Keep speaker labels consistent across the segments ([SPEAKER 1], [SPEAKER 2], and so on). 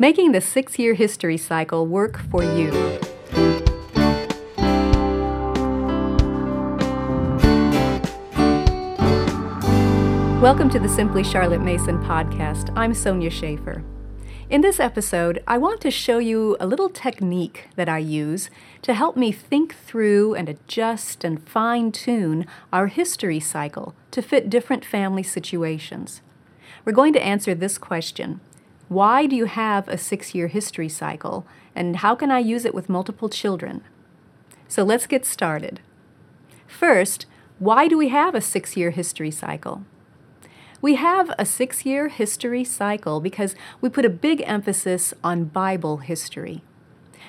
[SPEAKER 1] making the six year history cycle work for you. Welcome to the Simply Charlotte Mason podcast. I'm Sonya Shafer. In this episode, I want to show you a little technique that I use to help me think through and adjust and fine tune our history cycle to fit different family situations. We're going to answer this question Why do you have a six year history cycle, and how can I use it with multiple children? So let's get started. First, why do we have a six year history cycle? We have a six year history cycle because we put a big emphasis on Bible history.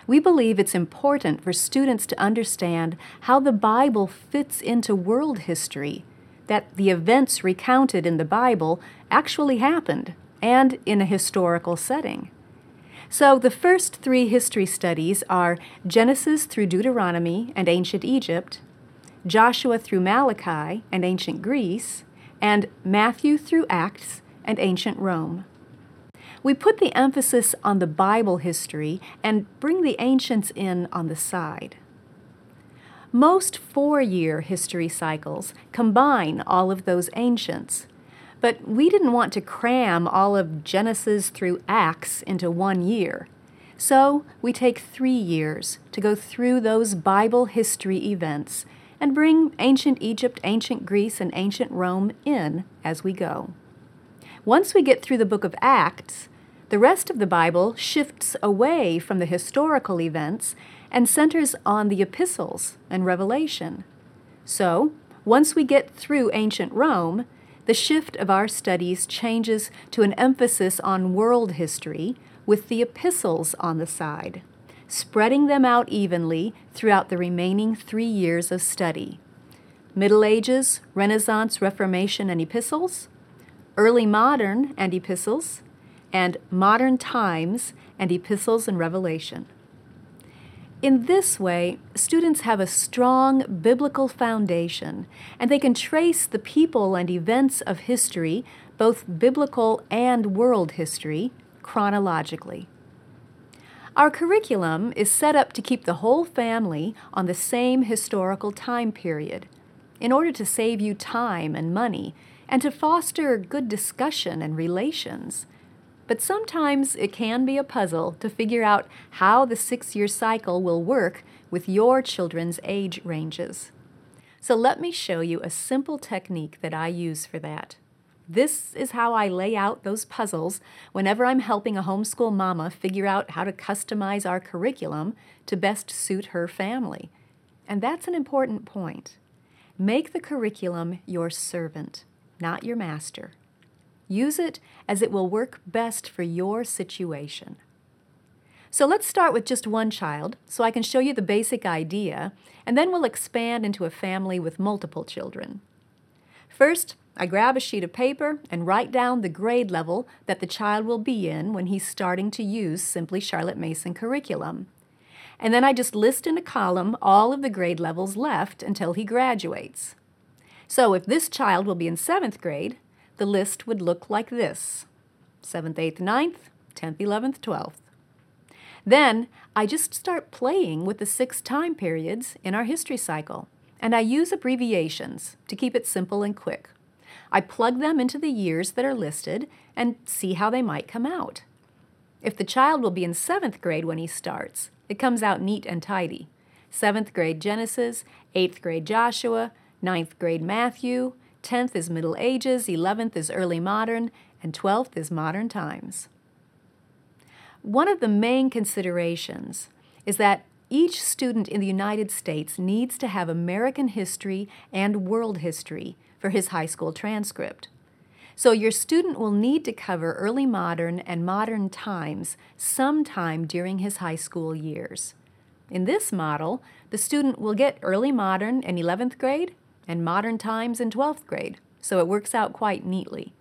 [SPEAKER 1] We believe it's important for students to understand how the Bible fits into world history, that the events recounted in the Bible actually happened, and in a historical setting. So, the first three history studies are Genesis through Deuteronomy and ancient Egypt, Joshua through Malachi and ancient Greece, and Matthew through Acts and ancient Rome. We put the emphasis on the Bible history and bring the ancients in on the side. Most four year history cycles combine all of those ancients, but we didn't want to cram all of Genesis through Acts into one year. So we take three years to go through those Bible history events and bring ancient Egypt, ancient Greece, and ancient Rome in as we go. Once we get through the book of Acts, the rest of the Bible shifts away from the historical events and centers on the epistles and Revelation. So, once we get through ancient Rome, the shift of our studies changes to an emphasis on world history with the epistles on the side spreading them out evenly throughout the remaining three years of study Middle Ages, Renaissance, Reformation, and epistles, Early Modern and epistles, and Modern Times and epistles and Revelation. In this way, students have a strong biblical foundation and they can trace the people and events of history, both biblical and world history, chronologically. Our curriculum is set up to keep the whole family on the same historical time period in order to save you time and money and to foster good discussion and relations. But sometimes it can be a puzzle to figure out how the six year cycle will work with your children's age ranges. So let me show you a simple technique that I use for that. This is how I lay out those puzzles whenever I'm helping a homeschool mama figure out how to customize our curriculum to best suit her family. And that's an important point. Make the curriculum your servant, not your master. Use it as it will work best for your situation. So let's start with just one child so I can show you the basic idea, and then we'll expand into a family with multiple children. First, I grab a sheet of paper and write down the grade level that the child will be in when he's starting to use Simply Charlotte Mason curriculum. And then I just list in a column all of the grade levels left until he graduates. So if this child will be in seventh grade, the list would look like this 7th, 8th, 9th, 10th, 11th, 12th. Then I just start playing with the six time periods in our history cycle, and I use abbreviations to keep it simple and quick. I plug them into the years that are listed and see how they might come out. If the child will be in seventh grade when he starts, it comes out neat and tidy. Seventh grade Genesis, eighth grade Joshua, ninth grade Matthew, tenth is Middle Ages, eleventh is Early Modern, and twelfth is Modern Times. One of the main considerations is that each student in the United States needs to have American history and world history for his high school transcript. So your student will need to cover early modern and modern times sometime during his high school years. In this model, the student will get early modern in 11th grade and modern times in 12th grade, so it works out quite neatly.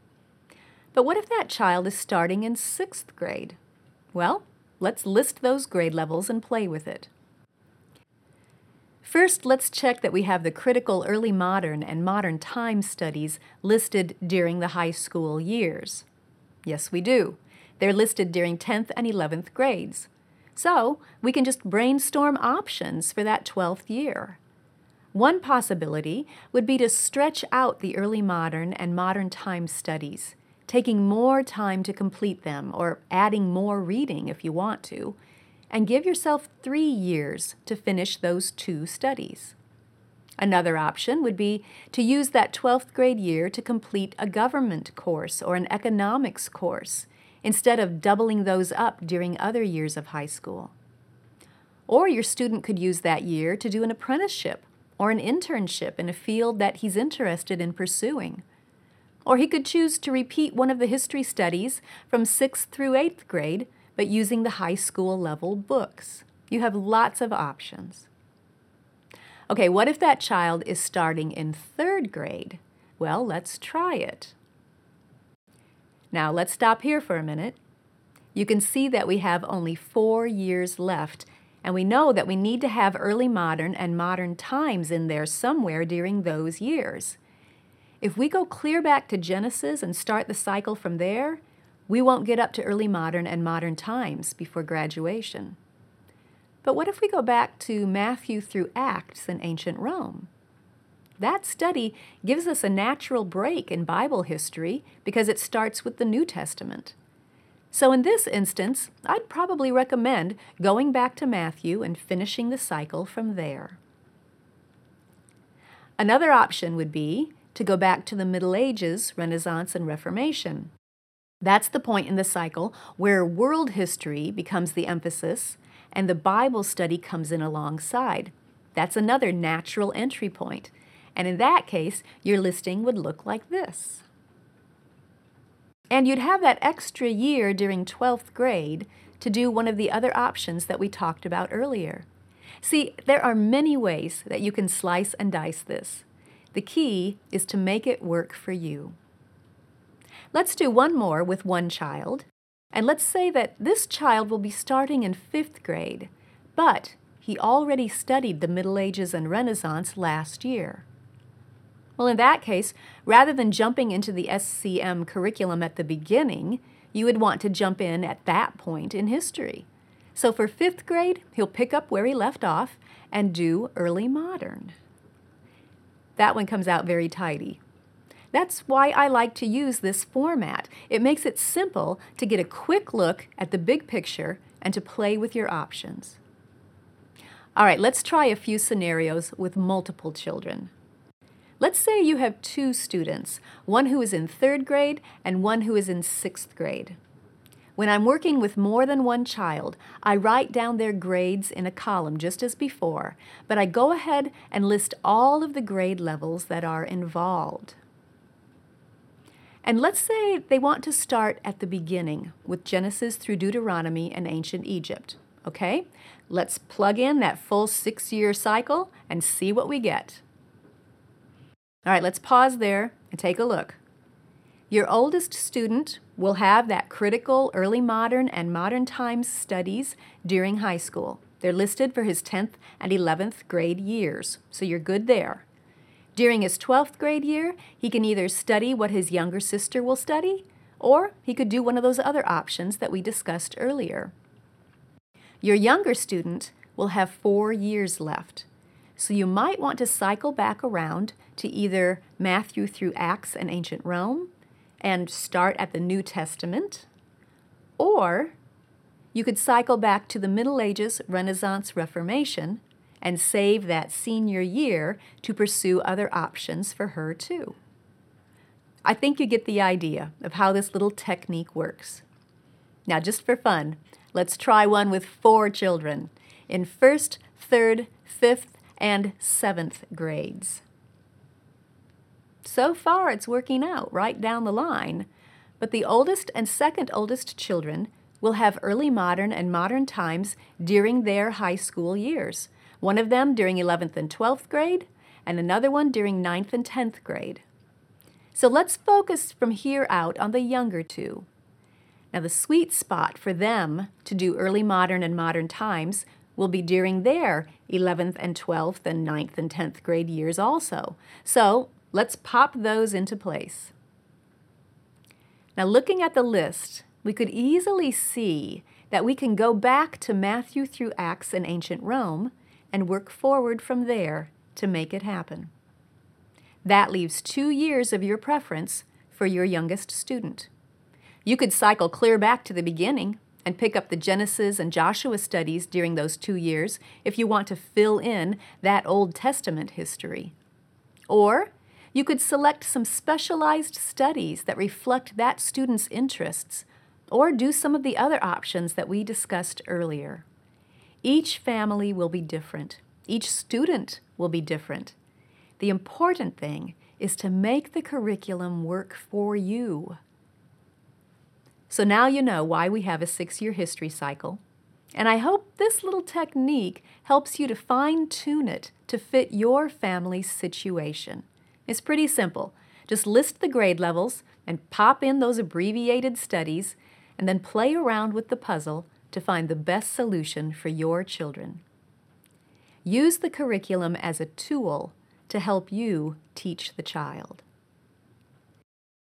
[SPEAKER 1] But what if that child is starting in 6th grade? Well, let's list those grade levels and play with it. First, let's check that we have the critical early modern and modern time studies listed during the high school years. Yes, we do. They're listed during 10th and 11th grades. So we can just brainstorm options for that 12th year. One possibility would be to stretch out the early modern and modern time studies, taking more time to complete them or adding more reading if you want to, and give yourself three years to finish those two studies. Another option would be to use that 12th grade year to complete a government course or an economics course instead of doubling those up during other years of high school. Or your student could use that year to do an apprenticeship or an internship in a field that he's interested in pursuing. Or he could choose to repeat one of the history studies from 6th through 8th grade, but using the high school level books. You have lots of options. Okay, what if that child is starting in third grade? Well, let's try it. Now, let's stop here for a minute. You can see that we have only four years left and we know that we need to have early modern and modern times in there somewhere during those years. If we go clear back to Genesis and start the cycle from there, we won't get up to early modern and modern times before graduation. But what if we go back to Matthew through Acts in ancient Rome? That study gives us a natural break in Bible history because it starts with the New Testament. So in this instance, I'd probably recommend going back to Matthew and finishing the cycle from there. Another option would be to go back to the Middle Ages, Renaissance, and Reformation. That's the point in the cycle where world history becomes the emphasis and the Bible study comes in alongside. That's another natural entry point. And in that case, your listing would look like this. And you'd have that extra year during 12th grade to do one of the other options that we talked about earlier. See, there are many ways that you can slice and dice this. The key is to make it work for you. Let's do one more with one child. And let's say that this child will be starting in fifth grade, but he already studied the Middle Ages and Renaissance last year. Well, in that case, rather than jumping into the SCM curriculum at the beginning, you would want to jump in at that point in history. So for fifth grade, he'll pick up where he left off and do early modern. That one comes out very tidy. That's why I like to use this format. It makes it simple to get a quick look at the big picture and to play with your options. All right, let's try a few scenarios with multiple children. Let's say you have two students, one who is in third grade and one who is in sixth grade. When I'm working with more than one child, I write down their grades in a column just as before, but I go ahead and list all of the grade levels that are involved. And let's say they want to start at the beginning with Genesis through Deuteronomy and ancient Egypt. Okay? Let's plug in that full six year cycle and see what we get. All right, let's pause there and take a look. Your oldest student will have that critical early modern and modern times studies during high school. They're listed for his 10th and 11th grade years, so you're good there. During his 12th grade year, he can either study what his younger sister will study, or he could do one of those other options that we discussed earlier. Your younger student will have four years left. So you might want to cycle back around to either Matthew through Acts and ancient Rome and start at the New Testament, or you could cycle back to the Middle Ages, Renaissance, Reformation, and save that senior year to pursue other options for her too. I think you get the idea of how this little technique works. Now, just for fun, let's try one with four children in first, third, fifth, and seventh grades. So far, it's working out right down the line, but the oldest and second oldest children will have early modern and modern times during their high school years, one of them during 11th and 12th grade, and another one during 9th and 10th grade. So let's focus from here out on the younger two. Now, the sweet spot for them to do early modern and modern times will be during their 11th and 12th and 9th and 10th grade years also. So let's pop those into place. Now, looking at the list, we could easily see that we can go back to Matthew through Acts in ancient Rome and work forward from there to make it happen. That leaves two years of your preference for your youngest student. You could cycle clear back to the beginning and pick up the Genesis and Joshua studies during those two years if you want to fill in that Old Testament history. Or you could select some specialized studies that reflect that student's interests, or do some of the other options that we discussed earlier. Each family will be different. Each student will be different. The important thing is to make the curriculum work for you. So now you know why we have a six year history cycle. And I hope this little technique helps you to fine tune it to fit your family's situation. It's pretty simple. Just list the grade levels and pop in those abbreviated studies, and then play around with the puzzle to find the best solution for your children. Use the curriculum as a tool to help you teach the child.